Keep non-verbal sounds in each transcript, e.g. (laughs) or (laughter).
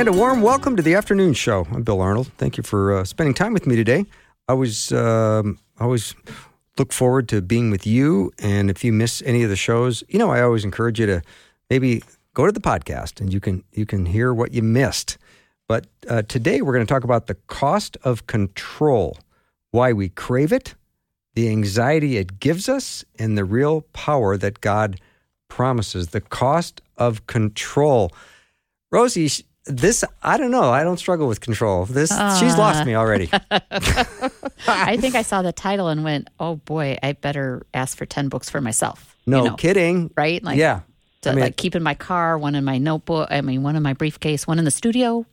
And a warm welcome to the afternoon show. I'm Bill Arnold. Thank you for uh, spending time with me today. I always, um, always look forward to being with you. And if you miss any of the shows, you know, I always encourage you to maybe go to the podcast and you can you can hear what you missed. But uh, today we're going to talk about the cost of control, why we crave it, the anxiety it gives us, and the real power that God promises. The cost of control. Rosie, this I don't know. I don't struggle with control. This uh, she's lost me already. (laughs) I think I saw the title and went, "Oh boy, I better ask for ten books for myself." No you know, kidding, right? Like, yeah, to, I mean, like keep in my car, one in my notebook. I mean, one in my briefcase, one in the studio.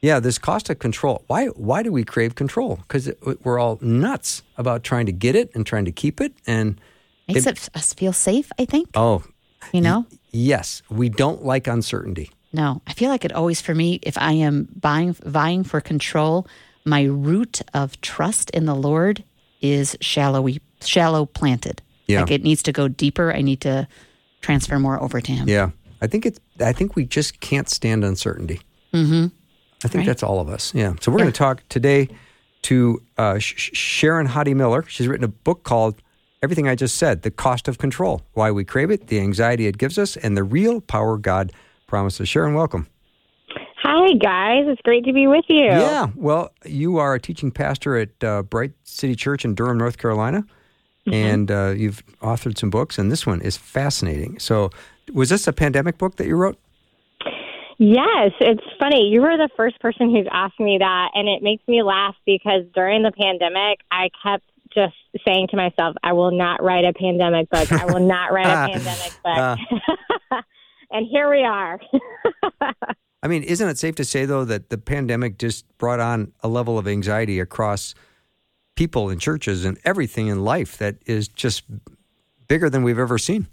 Yeah, this cost of control. Why? Why do we crave control? Because we're all nuts about trying to get it and trying to keep it, and makes it, it us feel safe. I think. Oh, you know. Y- yes, we don't like uncertainty. No, I feel like it always for me, if I am buying, vying for control, my root of trust in the Lord is shallowy, shallow planted. Yeah. Like it needs to go deeper. I need to transfer more over to Him. Yeah. I think it's, I think we just can't stand uncertainty. Mm-hmm. I think right. that's all of us. Yeah. So we're yeah. going to talk today to uh, Sharon Hodde Miller. She's written a book called Everything I Just Said The Cost of Control Why We Crave It, the Anxiety It Gives Us, and the Real Power God promises. Sharon, welcome. Hi, guys. It's great to be with you. Yeah. Well, you are a teaching pastor at uh, Bright City Church in Durham, North Carolina, mm-hmm. and uh, you've authored some books, and this one is fascinating. So, was this a pandemic book that you wrote? Yes, it's funny. You were the first person who's asked me that, and it makes me laugh because during the pandemic, I kept just saying to myself, I will not write a pandemic book. I will not write a (laughs) pandemic book. Uh, (laughs) and here we are. (laughs) I mean, isn't it safe to say though that the pandemic just brought on a level of anxiety across people and churches and everything in life that is just bigger than we've ever seen?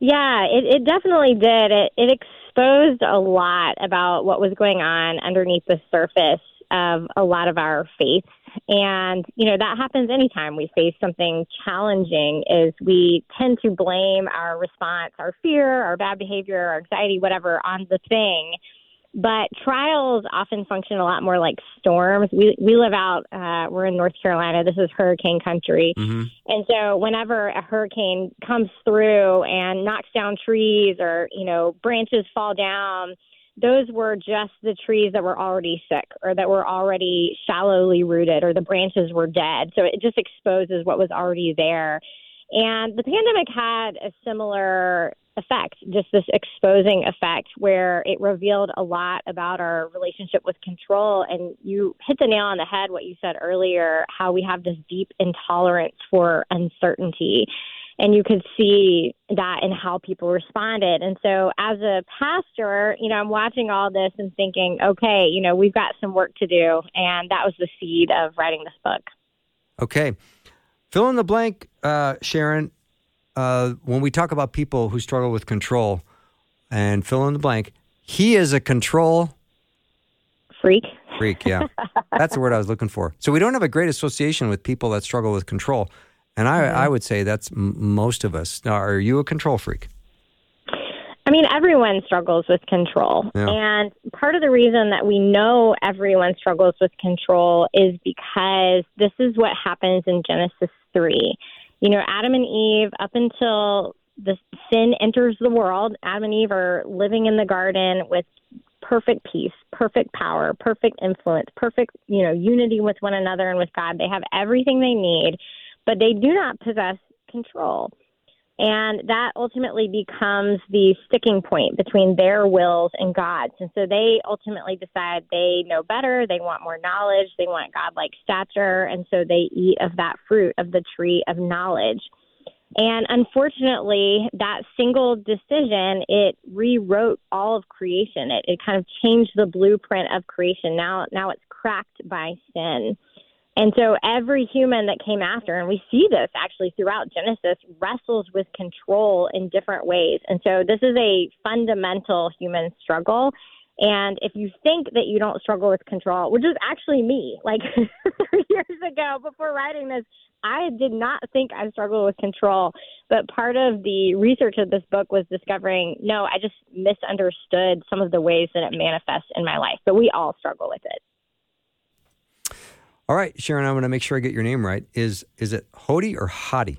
Yeah, it, it definitely did. It, it exposed a lot about what was going on underneath the surface of a lot of our faiths and, you know, that happens anytime we face something challenging is we tend to blame our response, our fear, our bad behavior, our anxiety, whatever on the thing. But trials often function a lot more like storms. We we live out. Uh, we're in North Carolina. This is hurricane country, mm-hmm. and so whenever a hurricane comes through and knocks down trees or you know branches fall down, those were just the trees that were already sick or that were already shallowly rooted or the branches were dead. So it just exposes what was already there. And the pandemic had a similar effect, just this exposing effect where it revealed a lot about our relationship with control. And you hit the nail on the head what you said earlier how we have this deep intolerance for uncertainty and you could see that in how people responded. And so, as a pastor, you know, I'm watching all this and thinking, okay, you know, we've got some work to do. And that was the seed of writing this book. Okay. Fill in the blank, uh, Sharon. Uh, when we talk about people who struggle with control, and fill in the blank, he is a control freak. Freak, yeah. That's the word I was looking for. So, we don't have a great association with people that struggle with control. And I, mm-hmm. I would say that's m- most of us. Now, are you a control freak? I mean, everyone struggles with control. Yeah. And part of the reason that we know everyone struggles with control is because this is what happens in Genesis 3. You know, Adam and Eve, up until the sin enters the world, Adam and Eve are living in the garden with perfect peace, perfect power, perfect influence, perfect, you know, unity with one another and with God. They have everything they need but they do not possess control. And that ultimately becomes the sticking point between their wills and God's. And so they ultimately decide they know better, they want more knowledge, they want God like stature, and so they eat of that fruit of the tree of knowledge. And unfortunately, that single decision, it rewrote all of creation. It, it kind of changed the blueprint of creation. Now, now it's cracked by sin. And so every human that came after, and we see this actually throughout Genesis, wrestles with control in different ways. And so this is a fundamental human struggle. And if you think that you don't struggle with control, which is actually me, like (laughs) three years ago before writing this, I did not think I struggled with control. But part of the research of this book was discovering no, I just misunderstood some of the ways that it manifests in my life. But we all struggle with it. All right, Sharon, I'm going to make sure I get your name right. Is is it Hody or Hottie?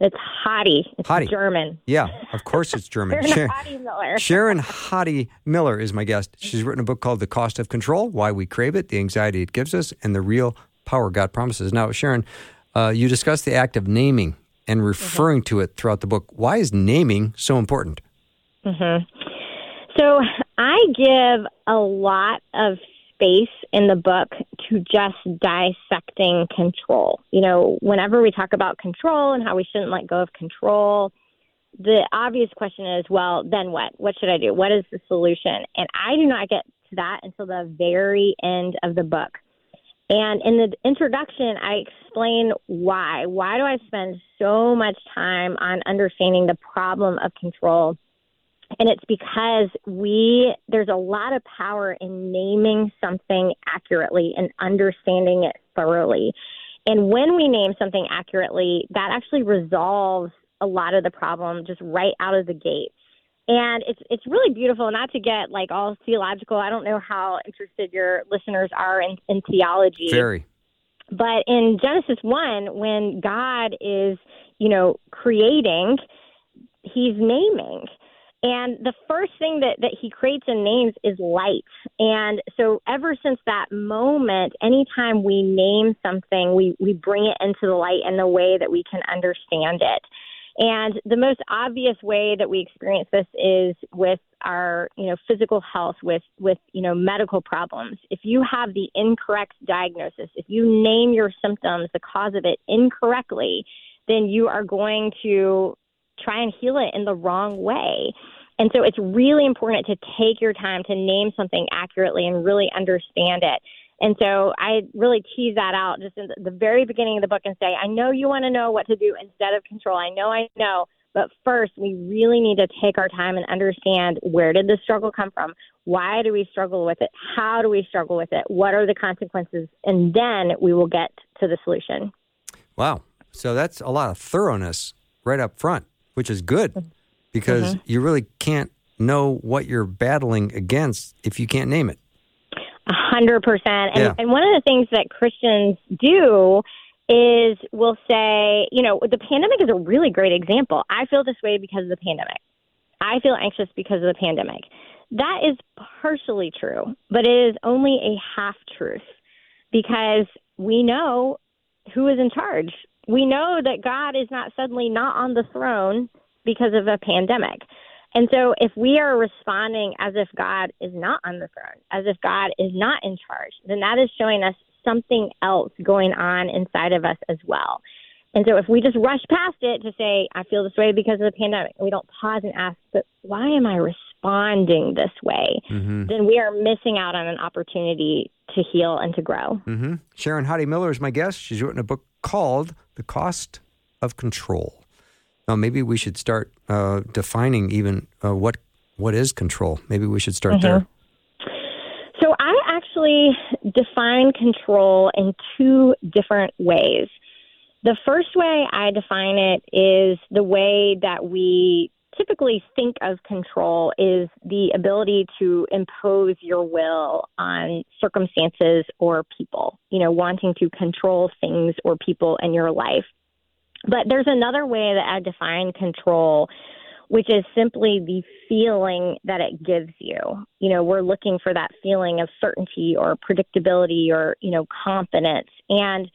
It's Hottie. It's Hottie. German. Yeah, of course it's German. (laughs) Sharon Hodde Miller. Sharon Hodde Miller is my guest. She's written a book called The Cost of Control Why We Crave It, the Anxiety It Gives Us, and the Real Power God Promises. Now, Sharon, uh, you discuss the act of naming and referring mm-hmm. to it throughout the book. Why is naming so important? Mm-hmm. So I give a lot of space in the book to just dissecting control. You know, whenever we talk about control and how we shouldn't let go of control, the obvious question is, well, then what? What should I do? What is the solution? And I do not get to that until the very end of the book. And in the introduction, I explain why. Why do I spend so much time on understanding the problem of control? And it's because we, there's a lot of power in naming something accurately and understanding it thoroughly. And when we name something accurately, that actually resolves a lot of the problem just right out of the gate. And it's it's really beautiful. Not to get like all theological. I don't know how interested your listeners are in, in theology. Very. But in Genesis one, when God is, you know, creating, He's naming. And the first thing that, that he creates and names is light. And so ever since that moment, anytime we name something, we, we bring it into the light in the way that we can understand it. And the most obvious way that we experience this is with our, you know, physical health, with with you know medical problems. If you have the incorrect diagnosis, if you name your symptoms, the cause of it incorrectly, then you are going to try and heal it in the wrong way. And so it's really important to take your time to name something accurately and really understand it. And so I really tease that out just in the very beginning of the book and say, I know you want to know what to do instead of control. I know, I know. But first, we really need to take our time and understand where did the struggle come from? Why do we struggle with it? How do we struggle with it? What are the consequences? And then we will get to the solution. Wow. So that's a lot of thoroughness right up front, which is good because mm-hmm. you really can't know what you're battling against if you can't name it. A hundred percent. And and one of the things that Christians do is we'll say, you know, the pandemic is a really great example. I feel this way because of the pandemic. I feel anxious because of the pandemic. That is partially true, but it is only a half truth because we know who is in charge. We know that God is not suddenly not on the throne because of a pandemic. And so, if we are responding as if God is not on the throne, as if God is not in charge, then that is showing us something else going on inside of us as well. And so, if we just rush past it to say, I feel this way because of the pandemic, and we don't pause and ask, but why am I responding this way? Mm-hmm. Then we are missing out on an opportunity to heal and to grow. Mm-hmm. Sharon Hodde Miller is my guest. She's written a book called The Cost of Control. Now, maybe we should start uh, defining even uh, what what is control. Maybe we should start mm-hmm. there. So I actually define control in two different ways. The first way I define it is the way that we typically think of control is the ability to impose your will on circumstances or people, you know, wanting to control things or people in your life. But there's another way that I define control, which is simply the feeling that it gives you. You know, we're looking for that feeling of certainty or predictability or, you know, confidence. And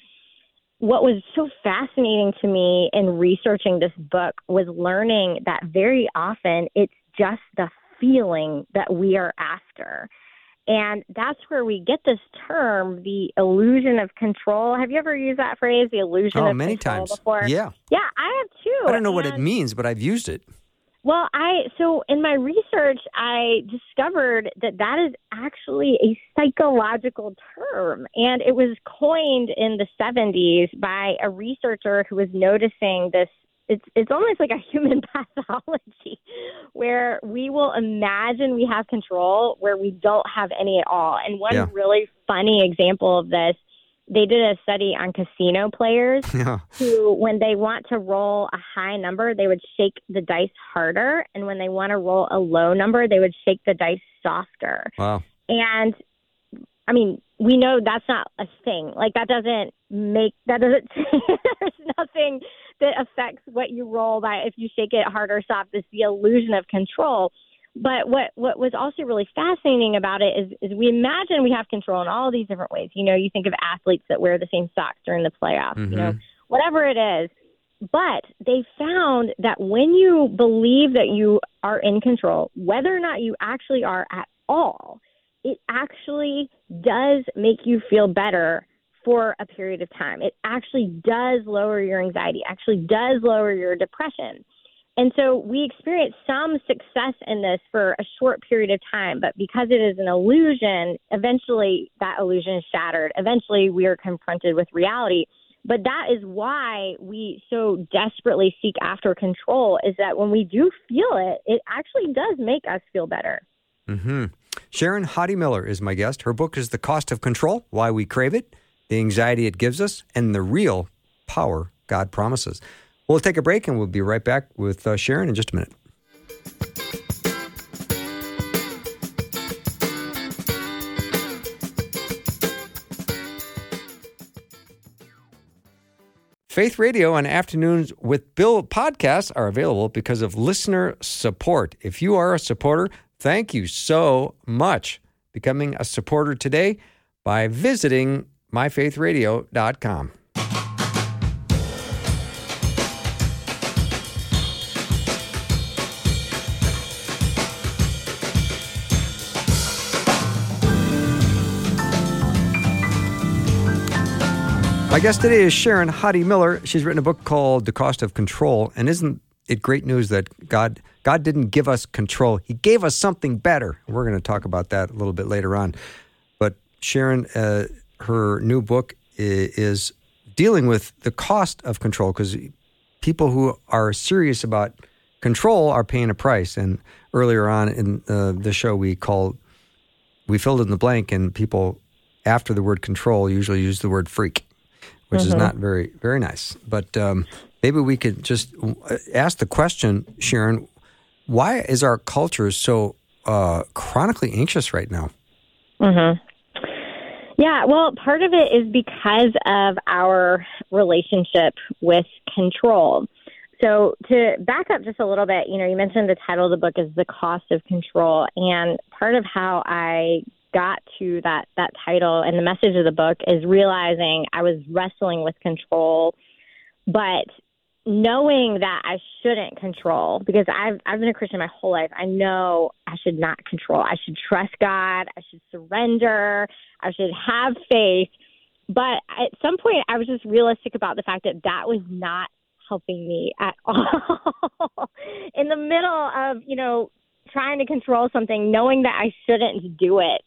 what was so fascinating to me in researching this book was learning that very often it's just the feeling that we are after. And that's where we get this term, the illusion of control. Have you ever used that phrase, the illusion oh, of many control times. before? Yeah. Yeah, I have too. I don't know what it means, but I've used it. Well, I so in my research, I discovered that that is actually a psychological term, and it was coined in the 70s by a researcher who was noticing this. It's it's almost like a (laughs) human pathology, where we will imagine we have control where we don't have any at all. And one Yeah. really funny example of this, they did a study on casino players (laughs) Yeah. who, when they want to roll a high number, they would shake the dice harder. And when they want to roll a low number, they would shake the dice softer. Wow. And I mean, we know that's not a thing. Like, that doesn't make, that doesn't, (laughs) there's nothing that affects what you roll by if you shake it hard or soft. It's the illusion of control. But what what was also really fascinating about it is is we imagine we have control in all these different ways. You know, you think of athletes that wear the same socks during the playoffs. You know, mm-hmm. whatever it is. But they found that when you believe that you are in control, whether or not you actually are at all, it actually does make you feel better for a period of time. It actually does lower your anxiety, actually does lower your depression. And so we experience some success in this for a short period of time, but because it is an illusion, eventually that illusion is shattered. Eventually we are confronted with reality. But that is why we so desperately seek after control is that when we do feel it, it actually does make us feel better. Mm-hmm. Sharon Hodde Miller is my guest. Her book is The Cost of Control Why We Crave It, the Anxiety It Gives Us, and the Real Power God Promises. We'll take a break and we'll be right back with uh, Sharon in just a minute. Faith Radio and Afternoons with Bill podcasts are available because of listener support. If you are a supporter, thank you so much. Becoming a supporter today by visiting myfaithradio.com. My guest today is Sharon Hodde Miller. She's written a book called The Cost of Control. And isn't it great news that God God didn't give us control. He gave us something better. We're going to talk about that a little bit later on. But Sharon, uh, her new book is dealing with the cost of control because people who are serious about control are paying a price. And earlier on in uh, the show, we called we filled in the blank, and people after the word control usually use the word freak, which is not very very nice. But um, maybe we could just ask the question, Sharon, why is our culture so uh, chronically anxious right now? Mm-hmm. Yeah, well, part of it is because of our relationship with control. So, to back up just a little bit, you know, you mentioned the title of the book is The Cost of Control. And part of how I got to that, that title and the message of the book is realizing I was wrestling with control, but knowing that I shouldn't control because I've I've been a Christian my whole life. I know I should not control. I should trust God. I should surrender. I should have faith. But at some point, I was just realistic about the fact that that was not helping me at (laughs) all. In the middle of you know trying to control something, knowing that I shouldn't do it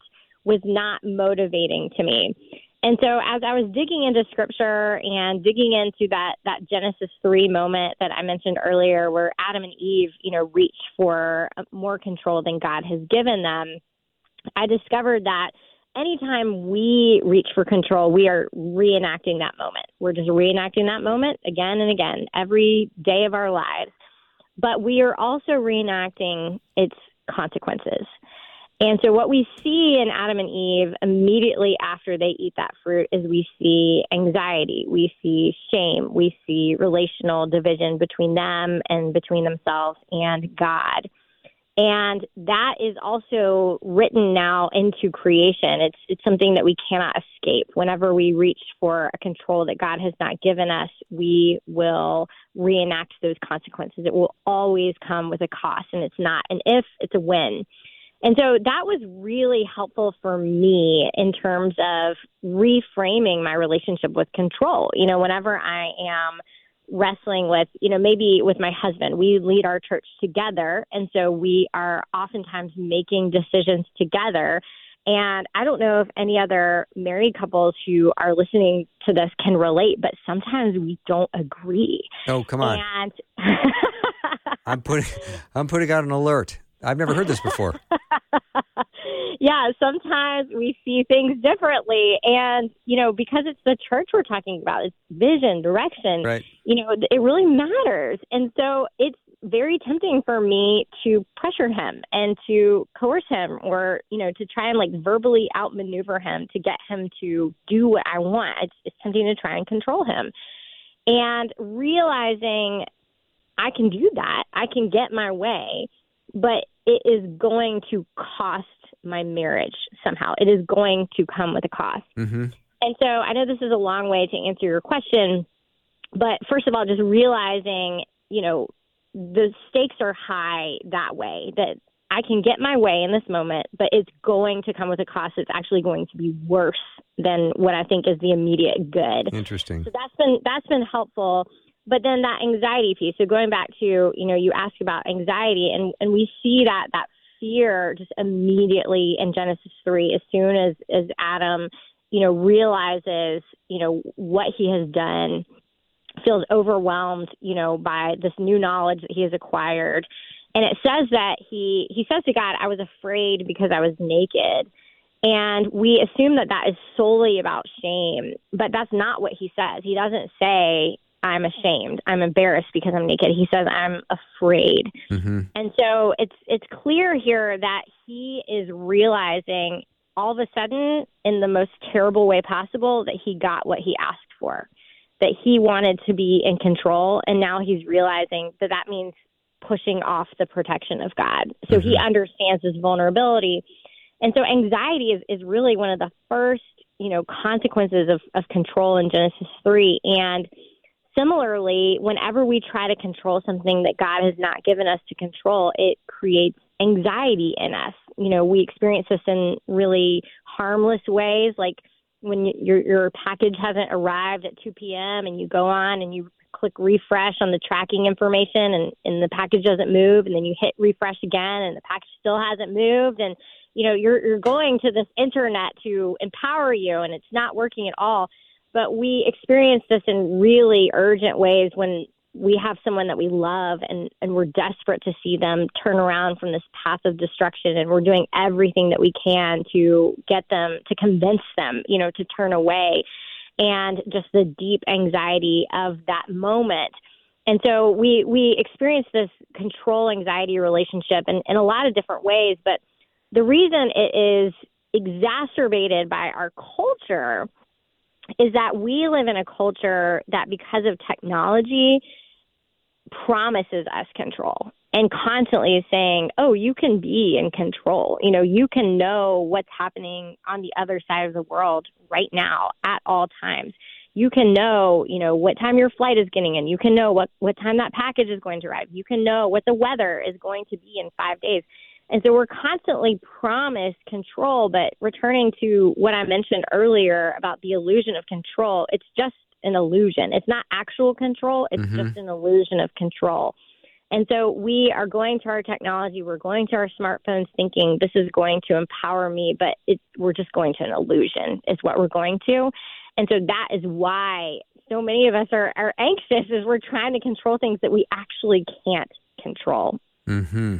was not motivating to me. And so as I was digging into scripture and digging into that that Genesis 3 moment that I mentioned earlier where Adam and Eve, you know, reached for uh, more control than God has given them, I discovered that anytime we reach for control, we are reenacting that moment. We're just reenacting that moment again and again every day of our lives. But we are also reenacting its consequences. And so, what we see in Adam and Eve immediately after they eat that fruit is we see anxiety, we see shame, we see relational division between them and between themselves and God. And that is also written now into creation. It's it's something that we cannot escape. Whenever we reach for a control that God has not given us, we will reenact those consequences. It will always come with a cost, and it's not an if, it's a win. And so that was really helpful for me in terms of reframing my relationship with control. You know, whenever I am wrestling with, you know, maybe with my husband, we lead our church together. And so we are oftentimes making decisions together. And I don't know if any other married couples who are listening to this can relate, but sometimes we don't agree. Oh, come on. And (laughs) I'm putting I'm putting out an alert. I've never heard this before. (laughs) yeah, sometimes we see things differently. And, you know, because it's the church we're talking about, it's vision, direction, Right. you know, it really matters. And so it's very tempting for me to pressure him and to coerce him or, you know, to try and like verbally outmaneuver him to get him to do what I want. It's, it's tempting to try and control him. And realizing I can do that, I can get my way, but it is going to cost my marriage somehow. It is going to come with a cost. Mm-hmm. And so I know this is a long way to answer your question, but first of all, just realizing, you know, the stakes are high that way that I can get my way in this moment, but it's going to come with a cost. It's actually going to be worse than what I think is the immediate good. Interesting. So that's been that's been helpful. But then that anxiety piece. So going back to you know you asked about anxiety, and and we see that that fear just immediately in Genesis three as soon as as Adam you know realizes you know what he has done, feels overwhelmed you know by this new knowledge that he has acquired, and it says that he he says to God, "I was afraid because I was naked." And we assume that that is solely about shame, but that's not what he says. He doesn't say, I'm ashamed. I'm embarrassed because I'm naked. He says I'm afraid. Mm-hmm. And so it's it's clear here that he is realizing all of a sudden in the most terrible way possible that he got what he asked for. That he wanted to be in control and now he's realizing that that means pushing off the protection of God. So he understands his vulnerability. And so anxiety is, is really one of the first, you know, consequences of, of control in Genesis 3. And similarly, whenever we try to control something that God has not given us to control, it creates anxiety in us. You know, we experience this in really harmless ways, like when your your package hasn't arrived at 2 p.m. and you go on and you click refresh on the tracking information and, and the package doesn't move and then you hit refresh again and the package still hasn't moved and you know you're you're going to this internet to empower you and it's not working at all but we experience this in really urgent ways when we have someone that we love and, and we're desperate to see them turn around from this path of destruction. And we're doing everything that we can to get them to convince them you know to turn away. And just the deep anxiety of that moment. And so we we experience this control anxiety relationship in, in a lot of different ways. But the reason it is exacerbated by our culture is that we live in a culture that because of technology promises us control and constantly is saying, "Oh, you can be in control. You know, you can know what's happening on the other side of the world right now at all times. You can know, you know, what time your flight is getting in. You can know what what time that package is going to arrive. You can know what the weather is going to be in 5 days." And so we're constantly promised control, but returning to what I mentioned earlier about the illusion of control, it's just an illusion. It's not actual control, it's Mhm. just an illusion of control. And so we are going to our technology, we're going to our smartphones thinking this is going to empower me, but it, we're just going to an illusion, is what we're going to. And so that is why so many of us are, are anxious as we're trying to control things that we actually can't control. Mm-hmm.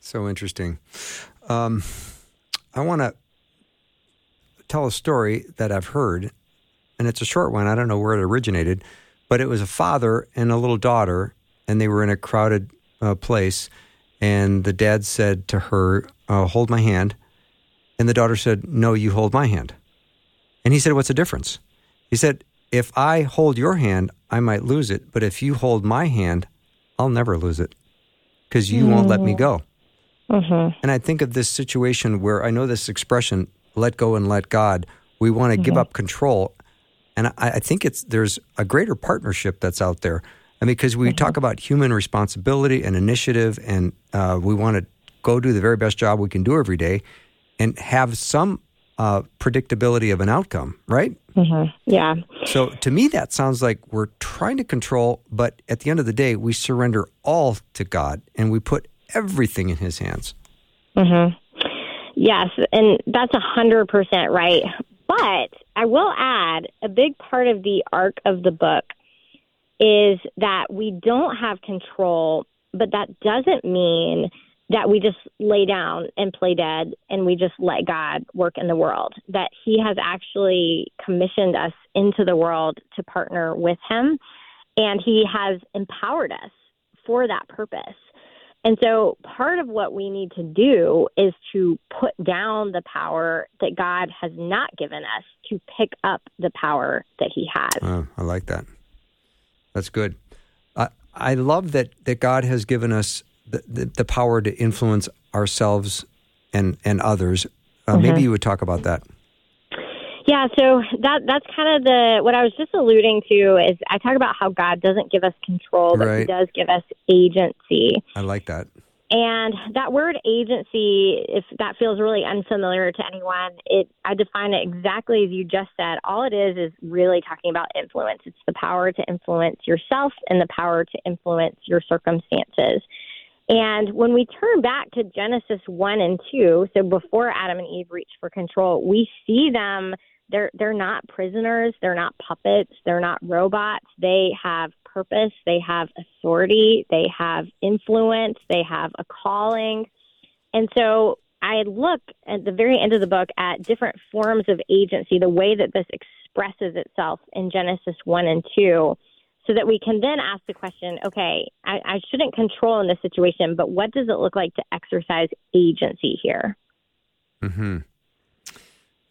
So interesting. Um, I want to tell a story that I've heard, and it's a short one. I don't know where it originated, but it was a father and a little daughter, and they were in a crowded uh, place. And the dad said to her, uh, Hold my hand. And the daughter said, No, you hold my hand. And he said, What's the difference? He said, If I hold your hand, I might lose it. But if you hold my hand, I'll never lose it because you won't let me go. Mm-hmm. And I think of this situation where I know this expression, let go and let God. We want to give up control. And I, I think it's there's a greater partnership that's out there. I mean, because we talk about human responsibility and initiative, and uh, we want to go do the very best job we can do every day and have some uh, predictability of an outcome, right? Mm-hmm. Yeah. So to me, that sounds like we're trying to control, but at the end of the day, we surrender all to God and we put everything in His hands. Mm-hmm. Yes, and that's a hundred percent right. But I will add a big part of the arc of the book is that we don't have control, but that doesn't mean that we just lay down and play dead and we just let God work in the world. That He has actually commissioned us into the world to partner with Him, and He has empowered us for that purpose. And so, part of what we need to do is to put down the power that God has not given us to pick up the power that He has. Oh, I like that. That's good. I, I love that, that God has given us the, the, the power to influence ourselves and, and others. Uh, mm-hmm. Maybe you would talk about that. Yeah, so that that's kind of the what I was just alluding to is I talk about how God doesn't give us control, but right. He does give us agency. I like that. And that word agency, if that feels really unfamiliar to anyone, it I define it exactly as you just said. All it is is really talking about influence. It's the power to influence yourself and the power to influence your circumstances. And when we turn back to Genesis 1 and 2, so before Adam and Eve reached for control, we see them they're they're not prisoners, they're not puppets, they're not robots. They have purpose, they have authority, they have influence, they have a calling. And so I look at the very end of the book at different forms of agency, the way that this expresses itself in Genesis 1 and 2 so that we can then ask the question okay, I, I shouldn't control in this situation, but what does it look like to exercise agency here? Hmm.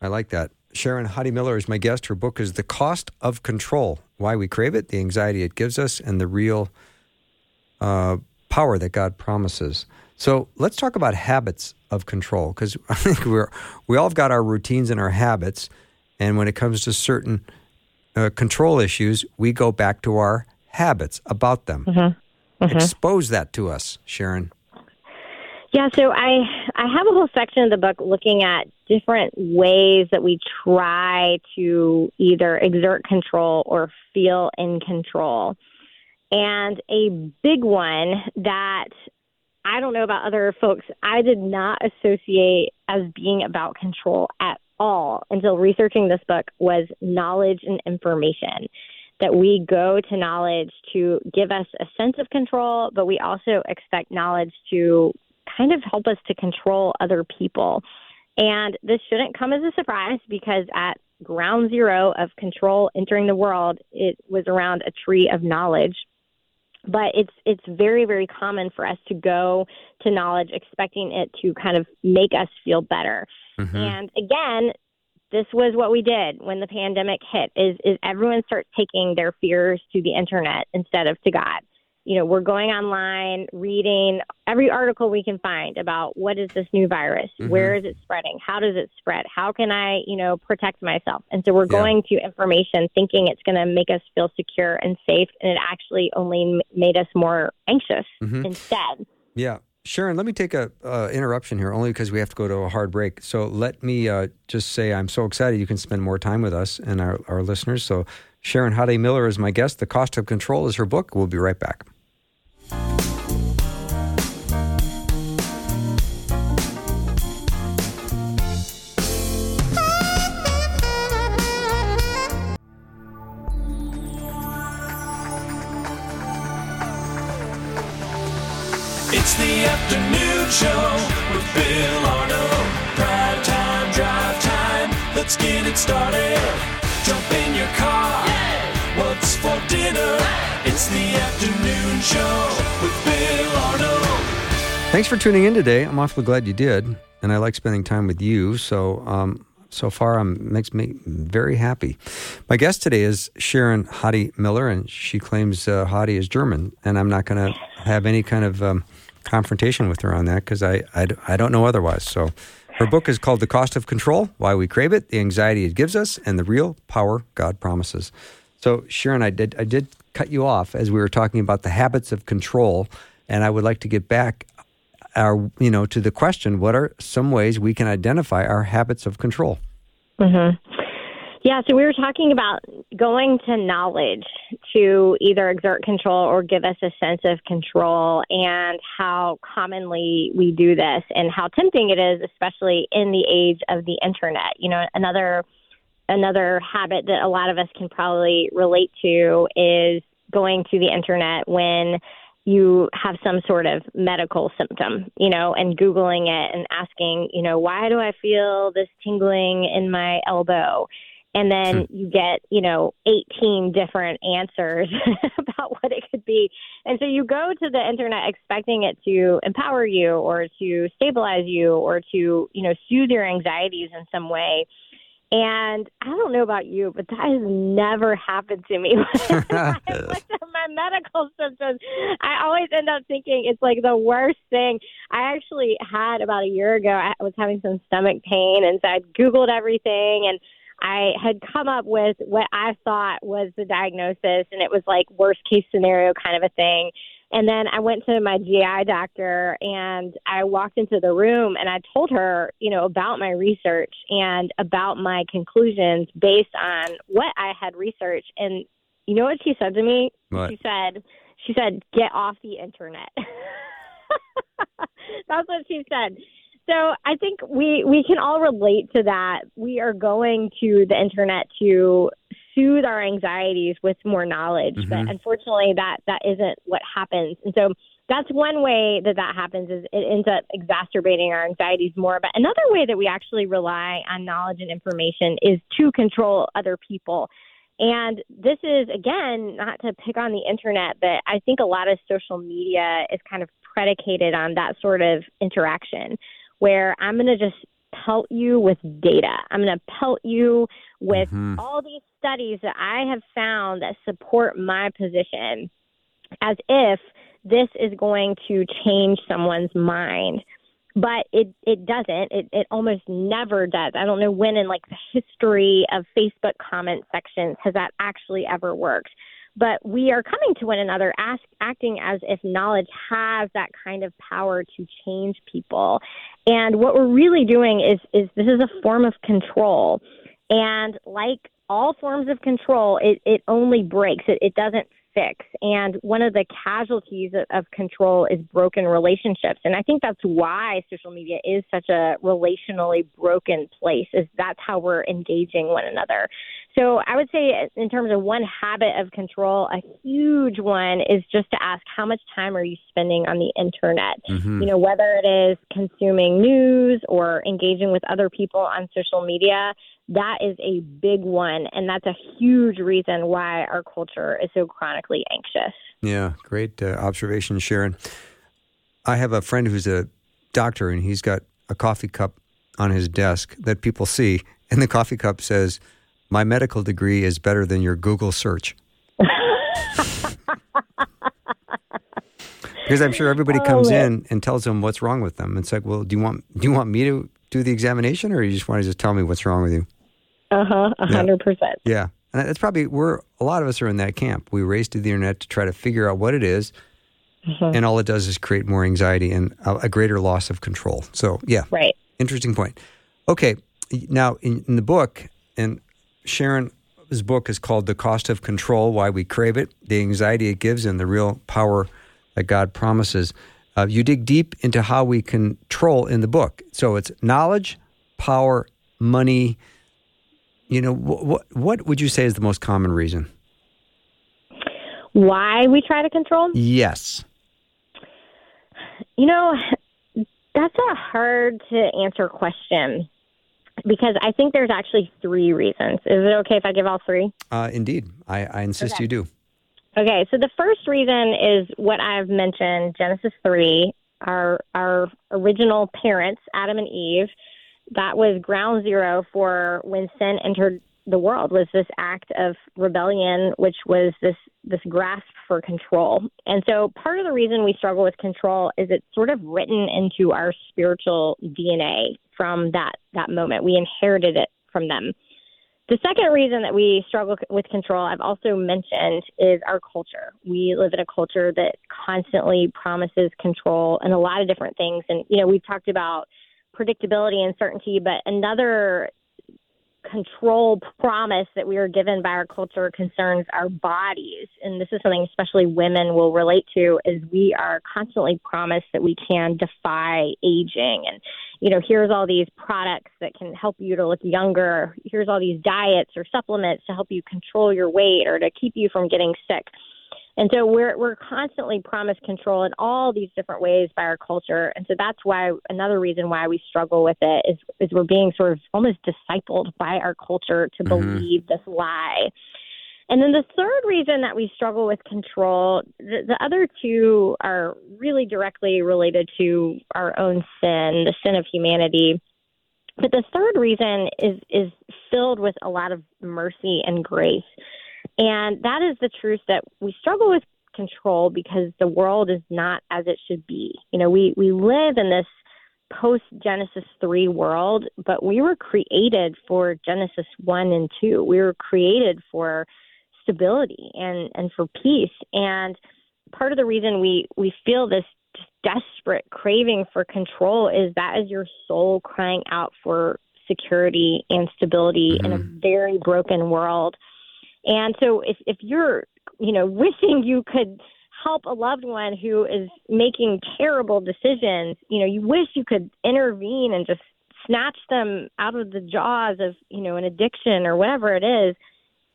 I like that. Sharon Hodde Miller is my guest. Her book is The Cost of Control Why We Crave It, the Anxiety It Gives Us, and the Real uh, Power That God Promises. So let's talk about habits of control because (laughs) I think we're, we all have got our routines and our habits. And when it comes to certain uh, control issues, we go back to our habits about them. Mm-hmm. Mm-hmm. Expose that to us, Sharon. Yeah, so I I have a whole section of the book looking at different ways that we try to either exert control or feel in control. And a big one that I don't know about other folks, I did not associate as being about control at all until researching this book was knowledge and information. That we go to knowledge to give us a sense of control, but we also expect knowledge to kind of help us to control other people. And this shouldn't come as a surprise because at ground zero of control entering the world, it was around a tree of knowledge. But it's it's very very common for us to go to knowledge expecting it to kind of make us feel better. Mm-hmm. And again, this was what we did when the pandemic hit is is everyone starts taking their fears to the internet instead of to God. You know, we're going online, reading every article we can find about what is this new virus? Mm-hmm. Where is it spreading? How does it spread? How can I, you know, protect myself? And so we're yeah. going to information thinking it's going to make us feel secure and safe, and it actually only made us more anxious mm-hmm. instead. Yeah. Sharon, let me take a uh, interruption here, only because we have to go to a hard break. So let me uh, just say I'm so excited you can spend more time with us and our, our listeners. So Sharon Hodde Miller is my guest. The Cost of Control is her book. We'll be right back. Afternoon show with Bill Arnold. Prime time, drive time. Let's get it started. Jump in your car. Yeah. What's for dinner? Hey. It's the afternoon show with Bill Arnold. Thanks for tuning in today. I'm awfully glad you did, and I like spending time with you. So, um, so far, I'm makes me very happy. My guest today is Sharon Hodde Miller, and she claims uh, Hodde is German, and I'm not going to have any kind of um, confrontation with her on that because I, I, I don't know otherwise. So her book is called The Cost of Control Why We Crave It, the Anxiety It Gives Us, and the Real Power God Promises. So, Sharon, I did, I did cut you off as we were talking about the habits of control, and I would like to get back. our, you know, to the question, what are some ways we can identify our habits of control? hmm Yeah, so we were talking about going to knowledge to either exert control or give us a sense of control, and how commonly we do this, and how tempting it is, especially in the age of the internet. You know, another another habit that a lot of us can probably relate to is going to the internet when you have some sort of medical symptom, you know, and Googling it and asking, you know, why do I feel this tingling in my elbow? And then hmm. you get, you know, 18 different answers (laughs) about what it could be. And so you go to the internet expecting it to empower you or to stabilize you or to, you know, soothe your anxieties in some way. And I don't know about you, but that has never happened to me. (laughs) (laughs) My medical symptoms, I always end up thinking it's like the worst thing. I actually had about a year ago, I was having some stomach pain, and so I Googled everything and I had come up with what I thought was the diagnosis, and it was like worst case scenario kind of a thing. And then I went to my GI doctor and I walked into the room and I told her, you know, about my research and about my conclusions based on what I had researched. And you know what she said to me? What? She said, she said, get off the internet. (laughs) That's what she said. So I think we we can all relate to that. We are going to the internet to soothe our anxieties with more knowledge, but mm-hmm. unfortunately, that that isn't what happens. And so that's one way that that happens is it ends up exacerbating our anxieties more. But another way that we actually rely on knowledge and information is to control other people. And this is, again, not to pick on the internet, but I think a lot of social media is kind of predicated on that sort of interaction where I'm going to just pelt you with data. I'm going to pelt you with mm-hmm. all these studies that I have found that support my position as if this is going to change someone's mind. But it, it doesn't. It, it almost never does. I don't know when in like the history of Facebook comment sections has that actually ever worked. But we are coming to one another ask, acting as if knowledge has that kind of power to change people. And what we're really doing is, is this is a form of control. And like all forms of control, it, it only breaks, it, it doesn't fix. And one of the casualties of, of control is broken relationships. And I think that's why social media is such a relationally broken place, is that's how we're engaging one another. So I would say, in terms of one habit of control, a huge one is just to ask how much time are you spending on the internet? You know, whether it is consuming news or engaging with other people on social media, that is a big one. And that's a huge reason why our culture is so chronically anxious. Yeah, great uh, observation, Sharon. I have a friend who's a doctor, and he's got a coffee cup on his desk that people see, and the coffee cup says, "My medical degree is better than your Google search." (laughs) because I'm sure everybody comes in and tells them what's wrong with them. It's like, well, do you want do you want me to do the examination, or you just want to just tell me what's wrong with you? Uh huh, a hundred percent. Yeah, and that's probably we're a lot of us are in that camp. We race to the internet to try to figure out what it is, and all it does is create more anxiety and a, a greater loss of control. So, yeah, Right. interesting point. Okay, now in, in the book, and Sharon's book is called "The Cost of Control: Why We Crave It, the Anxiety It Gives, and the Real Power that God Promises." Uh, you dig deep into how we control in the book. So it's knowledge, power, money. You know, wh- what what would you say is the most common reason? Why we try to control? Yes. You know, that's a hard to answer question because I think there's actually three reasons. Is it okay if I give all three? Uh, indeed, I, I insist you do. Okay, so the first reason is what I've mentioned, Genesis 3, our our original parents, Adam and Eve, that was ground zero for when sin entered the world was this act of rebellion which was this this grasp for control. And so part of the reason we struggle with control is it's sort of written into our spiritual DNA from that that moment. We inherited it from them. The second reason that we struggle with control, I've also mentioned, is our culture. We live in a culture that constantly promises control and a lot of different things. And, you know, we've talked about predictability and certainty, but another control promise that we are given by our culture concerns our bodies. And this is something especially women will relate to is we are constantly promised that we can defy aging. And, you know, here's all these products that can help you to look younger. Here's all these diets or supplements to help you control your weight or to keep you from getting sick. And so we're we're constantly promised control in all these different ways by our culture. And so that's why another reason why we struggle with it is is we're being sort of almost discipled by our culture to mm-hmm. believe this lie. And then the third reason that we struggle with control, the, the other two are really directly related to our own sin, the sin of humanity. But the third reason is is filled with a lot of mercy and grace. And that is the truth that we struggle with control because the world is not as it should be. You know, we, we live in this post Genesis 3 world, but we were created for Genesis 1 and 2. We were created for stability and, and for peace. And part of the reason we, we feel this desperate craving for control is that is your soul crying out for security and stability mm-hmm. in a mm-hmm. very broken world. And so if, if you're, you know, wishing you could help a loved one who is making terrible decisions, you know, you wish you could intervene and just snatch them out of the jaws of, you know, an addiction or whatever it is,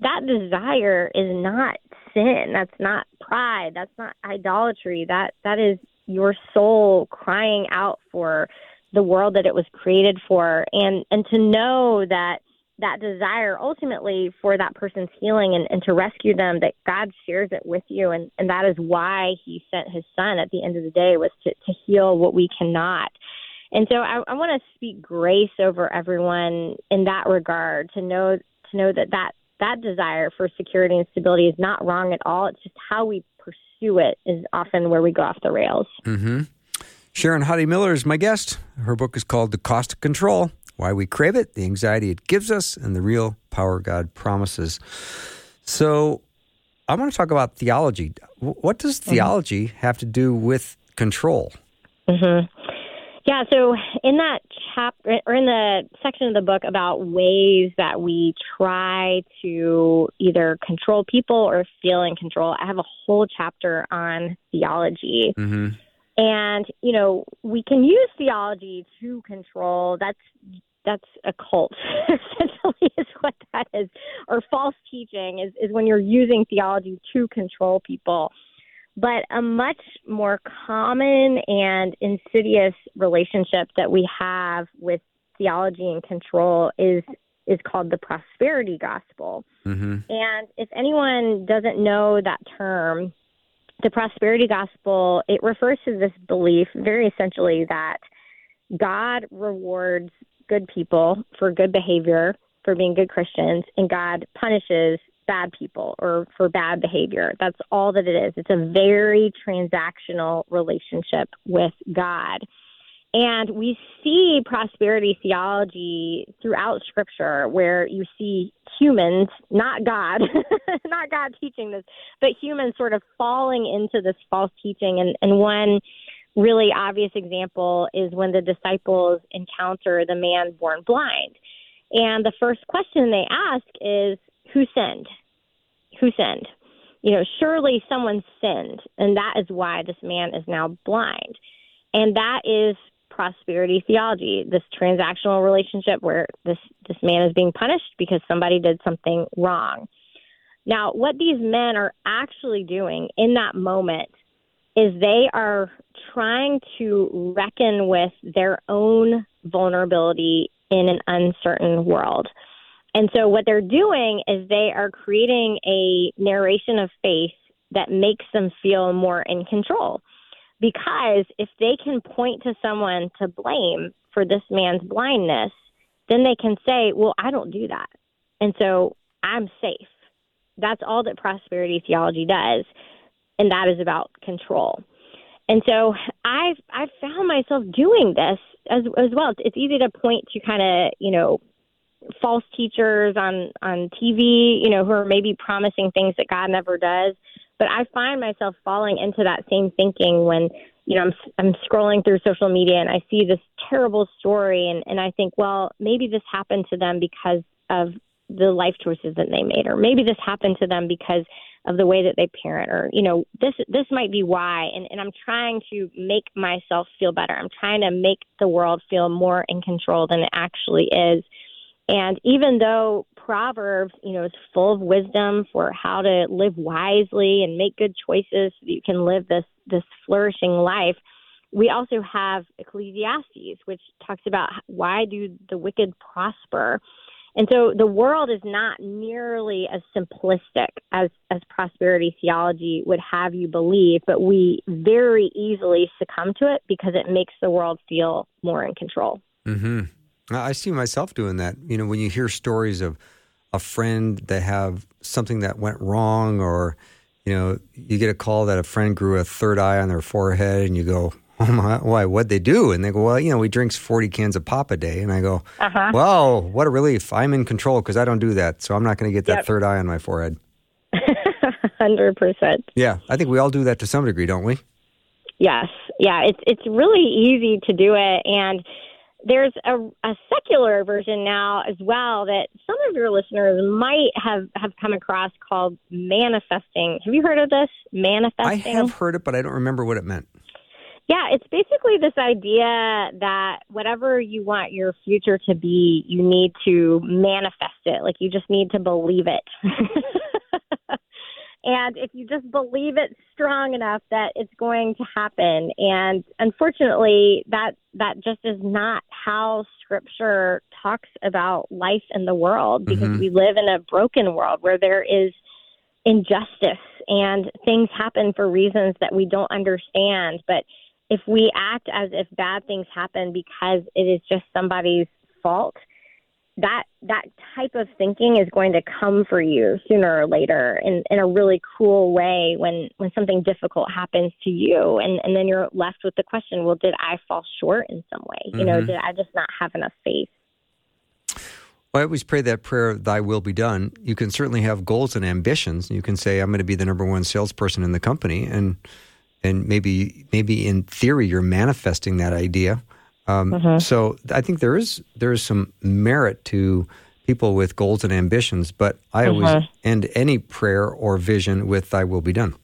that desire is not sin. That's not pride. That's not idolatry. That that is your soul crying out for the world that it was created for and and to know that that desire ultimately for that person's healing and, and to rescue them that god shares it with you. And, and that is why he sent his son at the end of the day was to, to heal what we cannot. And so i, I want to speak grace over everyone in that regard to know to know that that that desire for security and stability is not wrong at all. It's just how we pursue it is often where we go off the rails. Mm-hmm. sharon hodde miller is my guest. Her book is called the cost of control why we crave it, the anxiety it gives us, and the real power God promises. So, I want to talk about theology. What does mm-hmm. theology have to do with control? Mm-hmm. Yeah, so in that chapter or in the section of the book about ways that we try to either control people or feel in control, I have a whole chapter on theology. Mm-hmm. And, you know, we can use theology to control. That's that's a cult (laughs) essentially is what that is or false teaching is, is when you're using theology to control people but a much more common and insidious relationship that we have with theology and control is is called the prosperity gospel mm-hmm. and if anyone doesn't know that term the prosperity gospel it refers to this belief very essentially that god rewards good people for good behavior, for being good Christians, and God punishes bad people or for bad behavior. That's all that it is. It's a very transactional relationship with God. And we see prosperity theology throughout Scripture where you see humans, not God, (laughs) not God teaching this, but humans sort of falling into this false teaching. And, and one really obvious example is when the disciples encounter the man born blind. And the first question they ask is, Who sinned? Who sinned? You know, surely someone sinned, and that is why this man is now blind. And that is prosperity theology, this transactional relationship where this, this man is being punished because somebody did something wrong. Now, what these men are actually doing in that moment is they are trying to reckon with their own vulnerability in an uncertain world. And so what they're doing is they are creating a narration of faith that makes them feel more in control. Because if they can point to someone to blame for this man's blindness, then they can say, well, I don't do that. And so I'm safe. That's all that prosperity theology does and that is about control. And so I've I've found myself doing this as as well. It's easy to point to kind of you know false teachers on on TV, you know, who are maybe promising things that God never does. But I find myself falling into that same thinking when you know I'm I'm scrolling through social media and I see this terrible story and and I think, well, maybe this happened to them because of the life choices that they made, or maybe this happened to them because of the way that they parent, or you know, this this might be why. And and I'm trying to make myself feel better. I'm trying to make the world feel more in control than it actually is. And even though Proverbs, you know, is full of wisdom for how to live wisely and make good choices so that you can live this this flourishing life, we also have Ecclesiastes, which talks about why do the wicked prosper. And so the world is not nearly as simplistic as, as prosperity theology would have you believe, but we very easily succumb to it because it makes the world feel more in control. Mm-hmm. I see myself doing that. You know, when you hear stories of a friend that have something that went wrong, or you know, you get a call that a friend grew a third eye on their forehead, and you go, (laughs) "Oh my, why? What'd they do?" And they go, "Well, you know, he drinks forty cans of pop a day." And I go, Uh-huh. "Wow, what a relief! I'm in control because I don't do that, so I'm not going to get that Yep. third eye on my forehead." (laughs) 100%. Yeah, I think we all do that to some degree, don't we? Yes, yeah, it's it's really easy to do it, and there's a, a secular version now as well that some of your listeners might have have come across called manifesting. Have you heard of this? Manifesting? I have heard it, but I don't remember what it meant. Yeah, it's basically this idea that whatever you want your future to be, you need to manifest it. Like you just need to believe it. (laughs) and if you just believe it strong enough that it's going to happen. And unfortunately, that that just is not how scripture talks about life in the world because Mhm. we live in a broken world where there is injustice and things happen for reasons that we don't understand. But if we act as if bad things happen because it is just somebody's fault, that that type of thinking is going to come for you sooner or later in, in a really cruel way when, when something difficult happens to you and, and then you're left with the question, well, did I fall short in some way? You know, Mhm. did I just not have enough faith? Well, I always pray that prayer, Thy will be done. You can certainly have goals and ambitions. You can say, I'm going to be the number one salesperson in the company. And and maybe maybe in theory you're manifesting that idea. Um, So I think there is there is some merit to people with goals and ambitions, but I always end any prayer or vision with Thy will be done.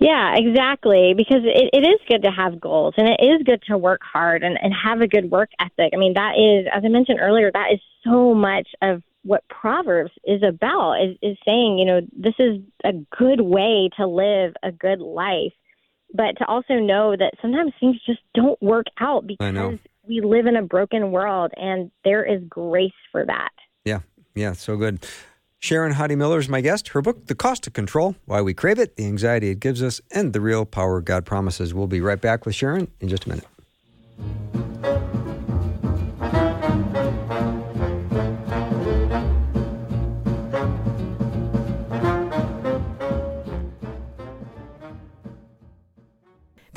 Yeah, exactly. Because it, it is good to have goals and it is good to work hard and, and have a good work ethic. I mean, that is, as I mentioned earlier, that is so much of what Proverbs is about is, is saying, you know, this is a good way to live a good life, but to also know that sometimes things just don't work out because we live in a broken world and there is grace for that. Yeah, yeah, so good. Sharon Hodde Miller is my guest. Her book, The Cost of Control Why We Crave It, the Anxiety It Gives Us, and the Real Power God Promises. We'll be right back with Sharon in just a minute.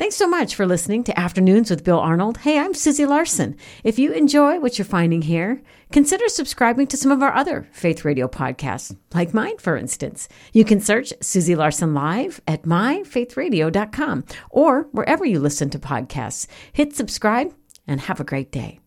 Thanks so much for listening to Afternoons with Bill Arnold. Hey, I'm Susie Larson. If you enjoy what you're finding here, consider subscribing to some of our other Faith Radio podcasts, like mine, for instance. You can search Susie Larson Live at myfaithradio.com or wherever you listen to podcasts. Hit subscribe and have a great day.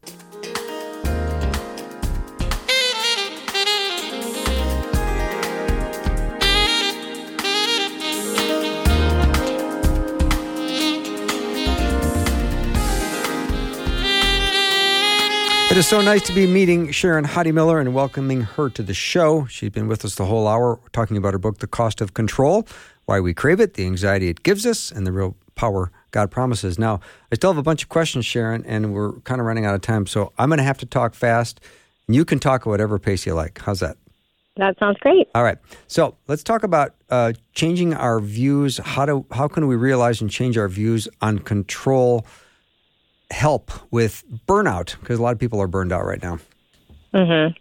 It is so nice to be meeting Sharon Hodde Miller and welcoming her to the show. She's been with us the whole hour talking about her book, The Cost of Control Why We Crave It, the Anxiety It Gives Us, and the Real Power God Promises. Now, I still have a bunch of questions, Sharon, and we're kind of running out of time. So I'm going to have to talk fast. And you can talk at whatever pace you like. How's that? That sounds great. All right. So let's talk about uh, changing our views. How do how can we realize and change our views on control? Help with burnout because a lot of people are burned out right now. hmm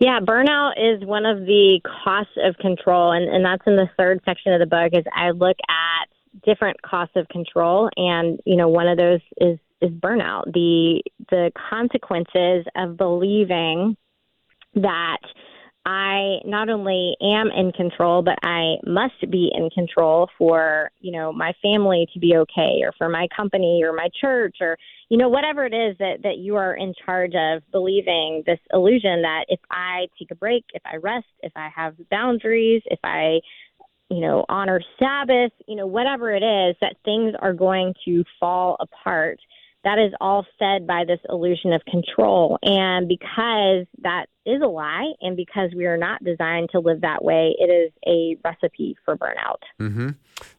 Yeah, burnout is one of the costs of control, and, and that's in the third section of the book. Is I look at different costs of control, and you know, one of those is is burnout. The the consequences of believing that I not only am in control, but I must be in control for, you know, my family to be okay or for my company or my church or, you know, whatever it is that, that you are in charge of believing this illusion that if I take a break, if I rest, if I have boundaries, if I, you know, honor Sabbath, you know, whatever it is, that things are going to fall apart that is all fed by this illusion of control. And because that is a lie, and because we are not designed to live that way, it is a recipe for burnout. Mm-hmm.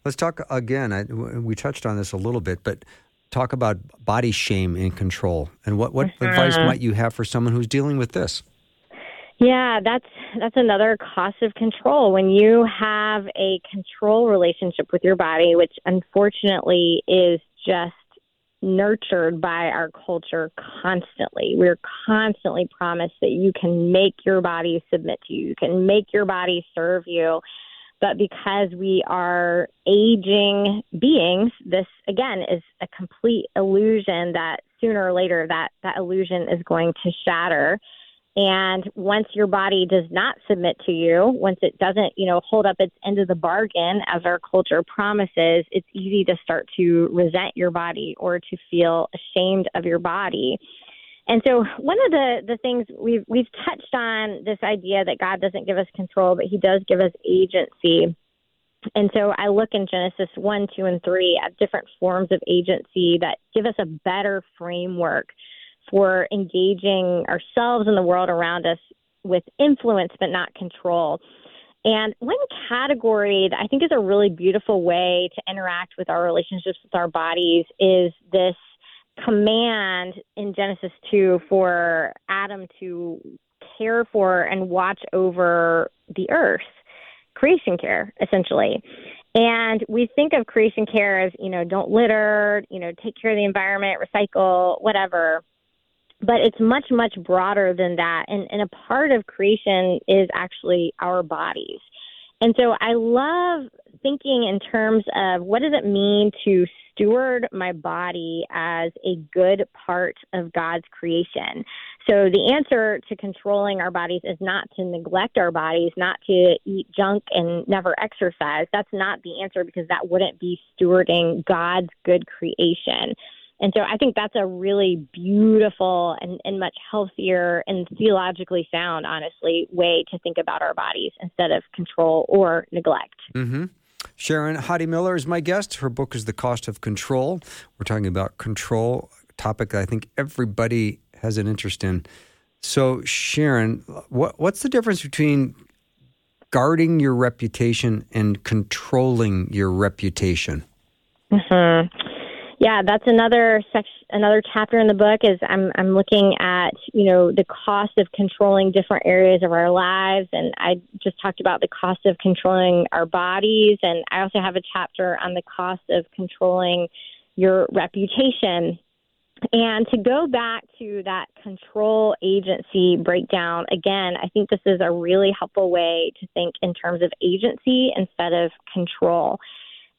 Let's talk again. I, we touched on this a little bit, but talk about body shame and control, and what what Mm-hmm. advice might you have for someone who's dealing with this? Yeah, that's that's another cost of control. When you have a control relationship with your body, which unfortunately is just nurtured by our culture constantly. We're constantly promised that you can make your body submit to you, you can make your body serve you. But because we are aging beings, this again is a complete illusion that sooner or later that, that illusion is going to shatter. And once your body does not submit to you, once it doesn't, you know, hold up its end of the bargain as our culture promises, it's easy to start to resent your body or to feel ashamed of your body. And so one of the, the things we've we've touched on this idea that God doesn't give us control, but he does give us agency. And so I look in Genesis 1, 2, and 3 at different forms of agency that give us a better framework for engaging ourselves and the world around us with influence but not control. And one category that I think is a really beautiful way to interact with our relationships with our bodies is this command in Genesis 2 for Adam to care for and watch over the earth, creation care, essentially. And we think of creation care as, you know, don't litter, you know, take care of the environment, recycle, whatever but it's much much broader than that. And, and a part of creation is actually our bodies. And so i love thinking in terms of what does it mean to steward my body as a good part of god's creation? So the answer to controlling our bodies is not to neglect our bodies not to eat junk and never exercise. That's not the answer because that wouldn't be stewarding god's good creation and so I think that's a really beautiful and, and much healthier and theologically sound, honestly, way to think about our bodies instead of control or neglect. Mm-hmm. Sharon Hodde Miller is my guest. Her book is The Cost of Control. We're talking about control, a topic that I think everybody has an interest in. So, Sharon, what, what's the difference between guarding your reputation and controlling your reputation? Mm-hmm. Yeah, that's another section, another chapter in the book. Is I'm I'm looking at you know the cost of controlling different areas of our lives, and I just talked about the cost of controlling our bodies, and I also have a chapter on the cost of controlling your reputation. And to go back to that control agency breakdown, again, I think this is a really helpful way to think in terms of agency instead of control.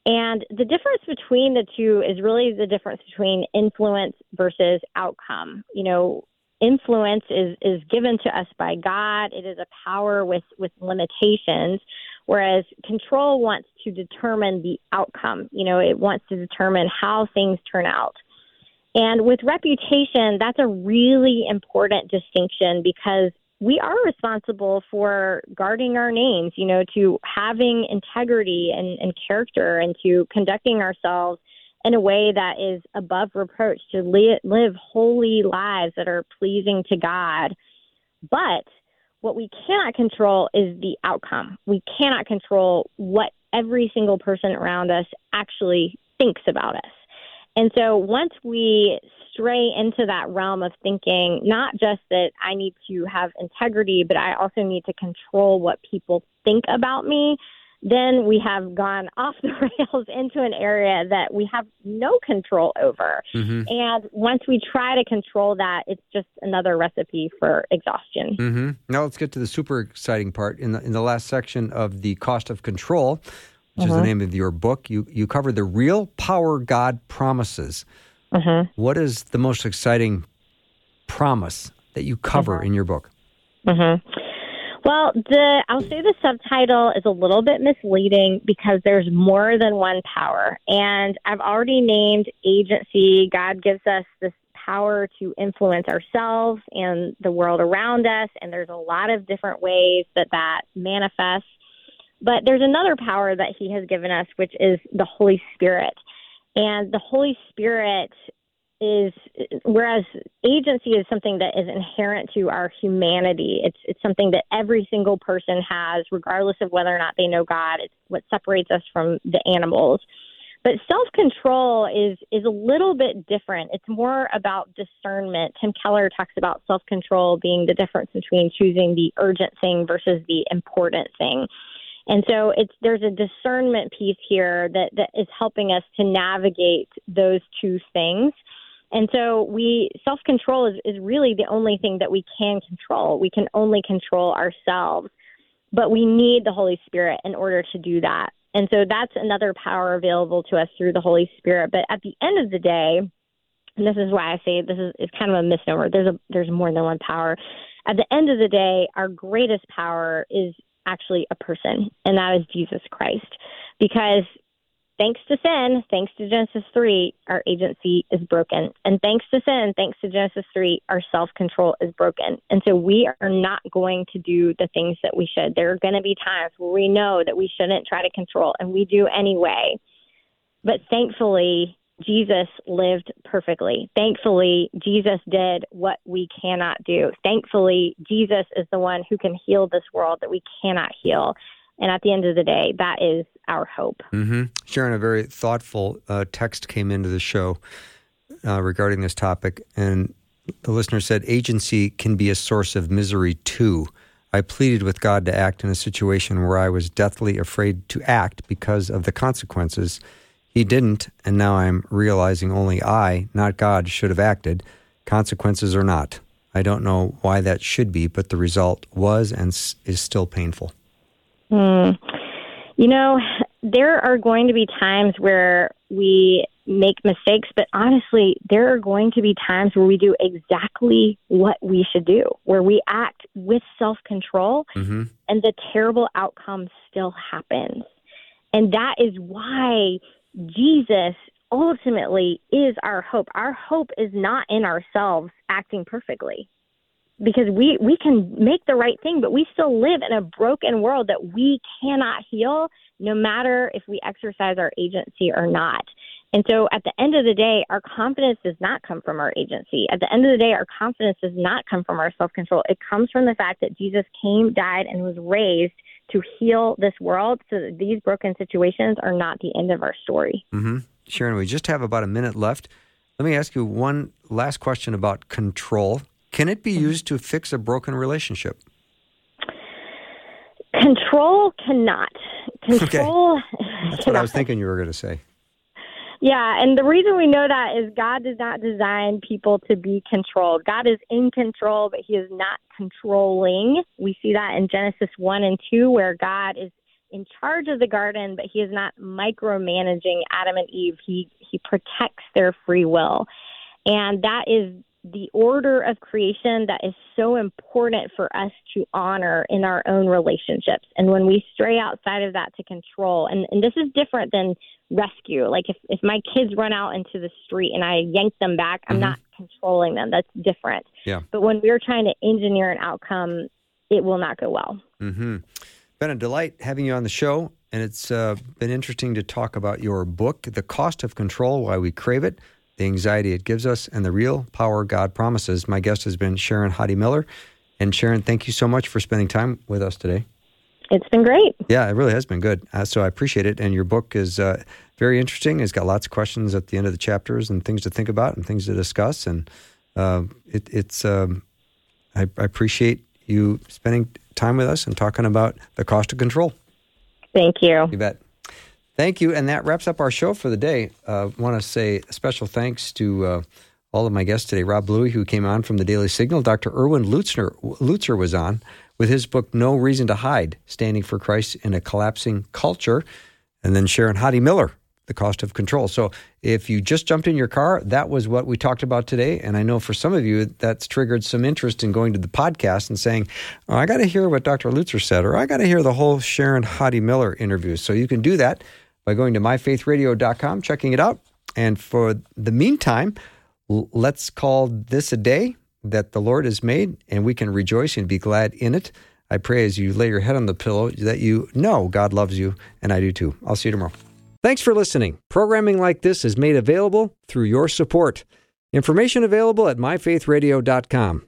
And the difference between the two is really the difference between influence versus outcome. You know, influence is, is given to us by God. It is a power with, with limitations, whereas control wants to determine the outcome. You know, it wants to determine how things turn out. And with reputation, that's a really important distinction because we are responsible for guarding our names, you know, to having integrity and, and character and to conducting ourselves in a way that is above reproach, to li- live holy lives that are pleasing to God. But what we cannot control is the outcome. We cannot control what every single person around us actually thinks about us. And so once we stray into that realm of thinking, not just that I need to have integrity, but I also need to control what people think about me, then we have gone (laughs) off the rails into an area that we have no control over. Mm-hmm. And once we try to control that, it's just another recipe for exhaustion. Mm-hmm. Now let's get to the super exciting part. In the in the last section of the cost of control, which is the name of your book, you you cover the real power God promises. Mhm. What is the most exciting promise that you cover in your book? Mhm. Well, the I'll say the subtitle is a little bit misleading because there's more than one power. And I've already named agency. God gives us this power to influence ourselves and the world around us, and there's a lot of different ways that that manifests. But there's another power that he has given us, which is the Holy Spirit. And the Holy Spirit is whereas agency is something that is inherent to our humanity. It's it's something that every single person has, regardless of whether or not they know God. It's what separates us from the animals. But self control is is a little bit different. It's more about discernment. Tim Keller talks about self control being the difference between choosing the urgent thing versus the important thing. And so it's there's a discernment piece here that, that is helping us to navigate those two things. And so we self control is, is really the only thing that we can control. We can only control ourselves. But we need the Holy Spirit in order to do that. And so that's another power available to us through the Holy Spirit. But at the end of the day, and this is why I say this is, kind of a misnomer. There's a there's more than one power. At the end of the day, our greatest power is actually a person, and that is Jesus Christ. Because thanks to sin, thanks to Genesis 3, our agency is broken. And thanks to sin, thanks to Genesis 3, our self control is broken. And so we are not going to do the things that we should. There are going to be times where we know that we shouldn't try to control, and we do anyway. But thankfully, Jesus lived perfectly. Thankfully, Jesus did what we cannot do. Thankfully, Jesus is the one who can heal this world that we cannot heal. And at the end of the day, that is our hope. Mm-hmm. Sharon, a very thoughtful uh, text came into the show uh, regarding this topic, and the listener said, Agency can be a source of misery too. I pleaded with God to act in a situation where I was deathly afraid to act because of the consequences. He didn't, and now I'm realizing only I, not God, should have acted, consequences or not. I don't know why that should be, but the result was and is still painful. Mm. You know, there are going to be times where we make mistakes, but honestly, there are going to be times where we do exactly what we should do, where we act with self control, Mm-hmm. and the terrible outcome still happens. And that is why Jesus ultimately is our hope. Our hope is not in ourselves acting perfectly because we we can make the right thing but we still live in a broken world that we cannot heal no matter if we exercise our agency or not and so at the end of the day our confidence does not come from our agency at the end of the day our confidence does not come from our self-control it comes from the fact that jesus came died and was raised to heal this world so that these broken situations are not the end of our story Mm-hmm. Sharon, we just have about a minute left. Let me ask you one last question about control. Can it be used to fix a broken relationship? control cannot (laughs) control That's what I was thinking you were going to say. Yeah, and the reason we know that is God does not design people to be controlled. God is in control, but He is not controlling. We see that in Genesis 1 and 2, where God is in charge of the garden, but He is not micromanaging Adam and Eve. He, he protects their free will. And that is the order of creation that is so important for us to honor in our own relationships. And when we stray outside of that to control, and, and this is different than rescue. Like if, if my kids run out into the street and I yank them back, I'm Mhm. not controlling them. That's different. Yeah. But when we're trying to engineer an outcome, it will not go well. Mm-hmm. Been a delight having you on the show, and it's uh, been interesting to talk about your book, The Cost of Control Why We Crave It, the Anxiety It Gives Us, and the Real Power God Promises. My guest has been Sharon Hodde Miller. And Sharon, thank you so much for spending time with us today. It's been great. Yeah, it really has been good. Uh, so I appreciate it. And your book is uh, very interesting. It's got lots of questions at the end of the chapters and things to think about and things to discuss. And uh, it, it's um, I, I appreciate you spending time with us and talking about the cost of control. Thank you. You bet. Thank you. And that wraps up our show for the day. Uh, want to say special thanks to uh, all of my guests today. Rob Bluey, who came on from the Daily Signal. Dr. Erwin Lutzner, Lutzer was on with his book, No Reason to Hide Standing for Christ in a Collapsing Culture. And then Sharon Hodde Miller the cost of control. So if you just jumped in your car, that was what we talked about today. And I know for some of you, that's triggered some interest in going to the podcast and saying, oh, I got to hear what Dr. Lutzer said, or I got to hear the whole Sharon Hodde Miller interview. So you can do that by going to myfaithradio.com, checking it out. And for the meantime, let's call this a day that the Lord has made, and we can rejoice and be glad in it. I pray as you lay your head on the pillow that you know God loves you, and I do too. I'll see you tomorrow. Thanks for listening. Programming like this is made available through your support. Information available at myfaithradio.com.